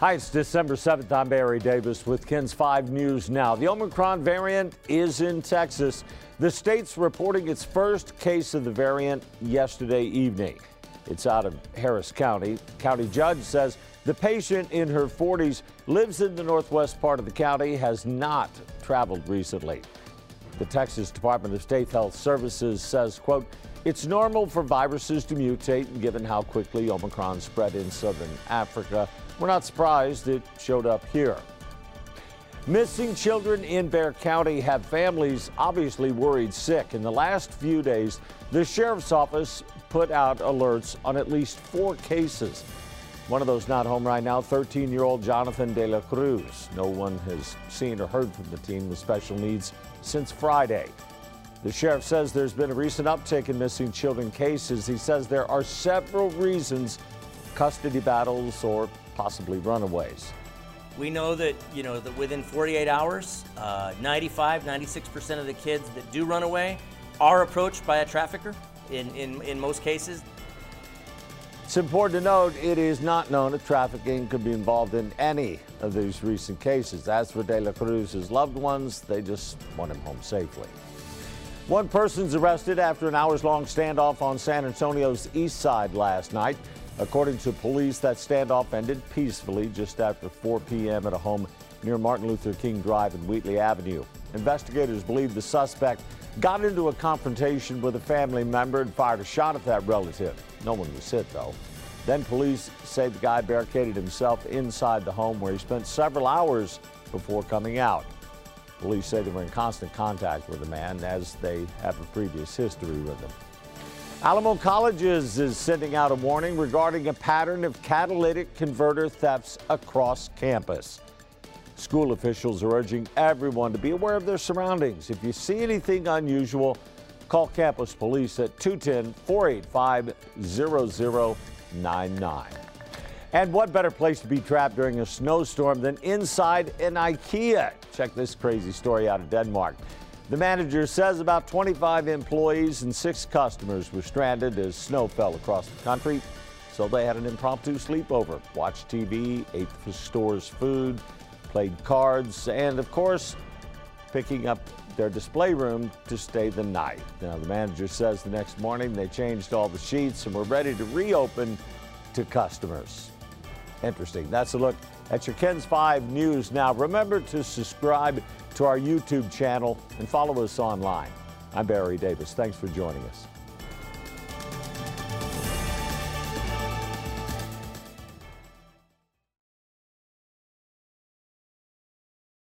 Hi, it's December 7th. I'm Barry Davis with KENS 5 News Now. The Omicron variant is in Texas. The state's reporting its first case of the variant yesterday evening. It's out of Harris County. County judge says the patient in her 40s lives in the northwest part of the county, has not traveled recently. The Texas Department of State Health Services says, quote, it's normal for viruses to mutate, given how quickly Omicron spread in southern Africa, we're not surprised it showed up here. Missing children in Bexar County have families obviously worried sick. In the last few days, the sheriff's office put out alerts on at least four cases. One of those not home right now, 13 year old Jonathan De La Cruz. No one has seen or heard from the teen with special needs since Friday. The sheriff says there's been a recent uptick in missing children cases. He says there are several reasons custody battles or possibly runaways. We know that, you know, that within 48 hours, uh, 95, 96% of the kids that do run away are approached by a trafficker in, in, in most cases. It's important to note it is not known if trafficking could be involved in any of these recent cases. As for De La Cruz's loved ones, they just want him home safely. One person's arrested after an hours long standoff on San Antonio's east side last night. According to police, that standoff ended peacefully just after 4 p.m. at a home near Martin Luther King Drive and Wheatley Avenue. Investigators believe the suspect got into a confrontation with a family member and fired a shot at that relative. No one was hit, though. Then police say the guy barricaded himself inside the home where he spent several hours before coming out. Police say they were in constant contact with the man as they have a previous history with him. Alamo Colleges is sending out a warning regarding a pattern of catalytic converter thefts across campus. School officials are urging everyone to be aware of their surroundings. If you see anything unusual, call campus police at 210 485 0099. And what better place to be trapped during a snowstorm than inside an IKEA? Check this crazy story out of Denmark. The manager says about 25 employees and six customers were stranded as snow fell across the country. So they had an impromptu sleepover, watched TV, ate the store's food, played cards, and of course, picking up their display room to stay the night. Now, the manager says the next morning they changed all the sheets and were ready to reopen to customers. Interesting. That's a look at your KENS 5 News. Now, remember to subscribe to our YouTube channel and follow us online. I'm Barry Davis. Thanks for joining us.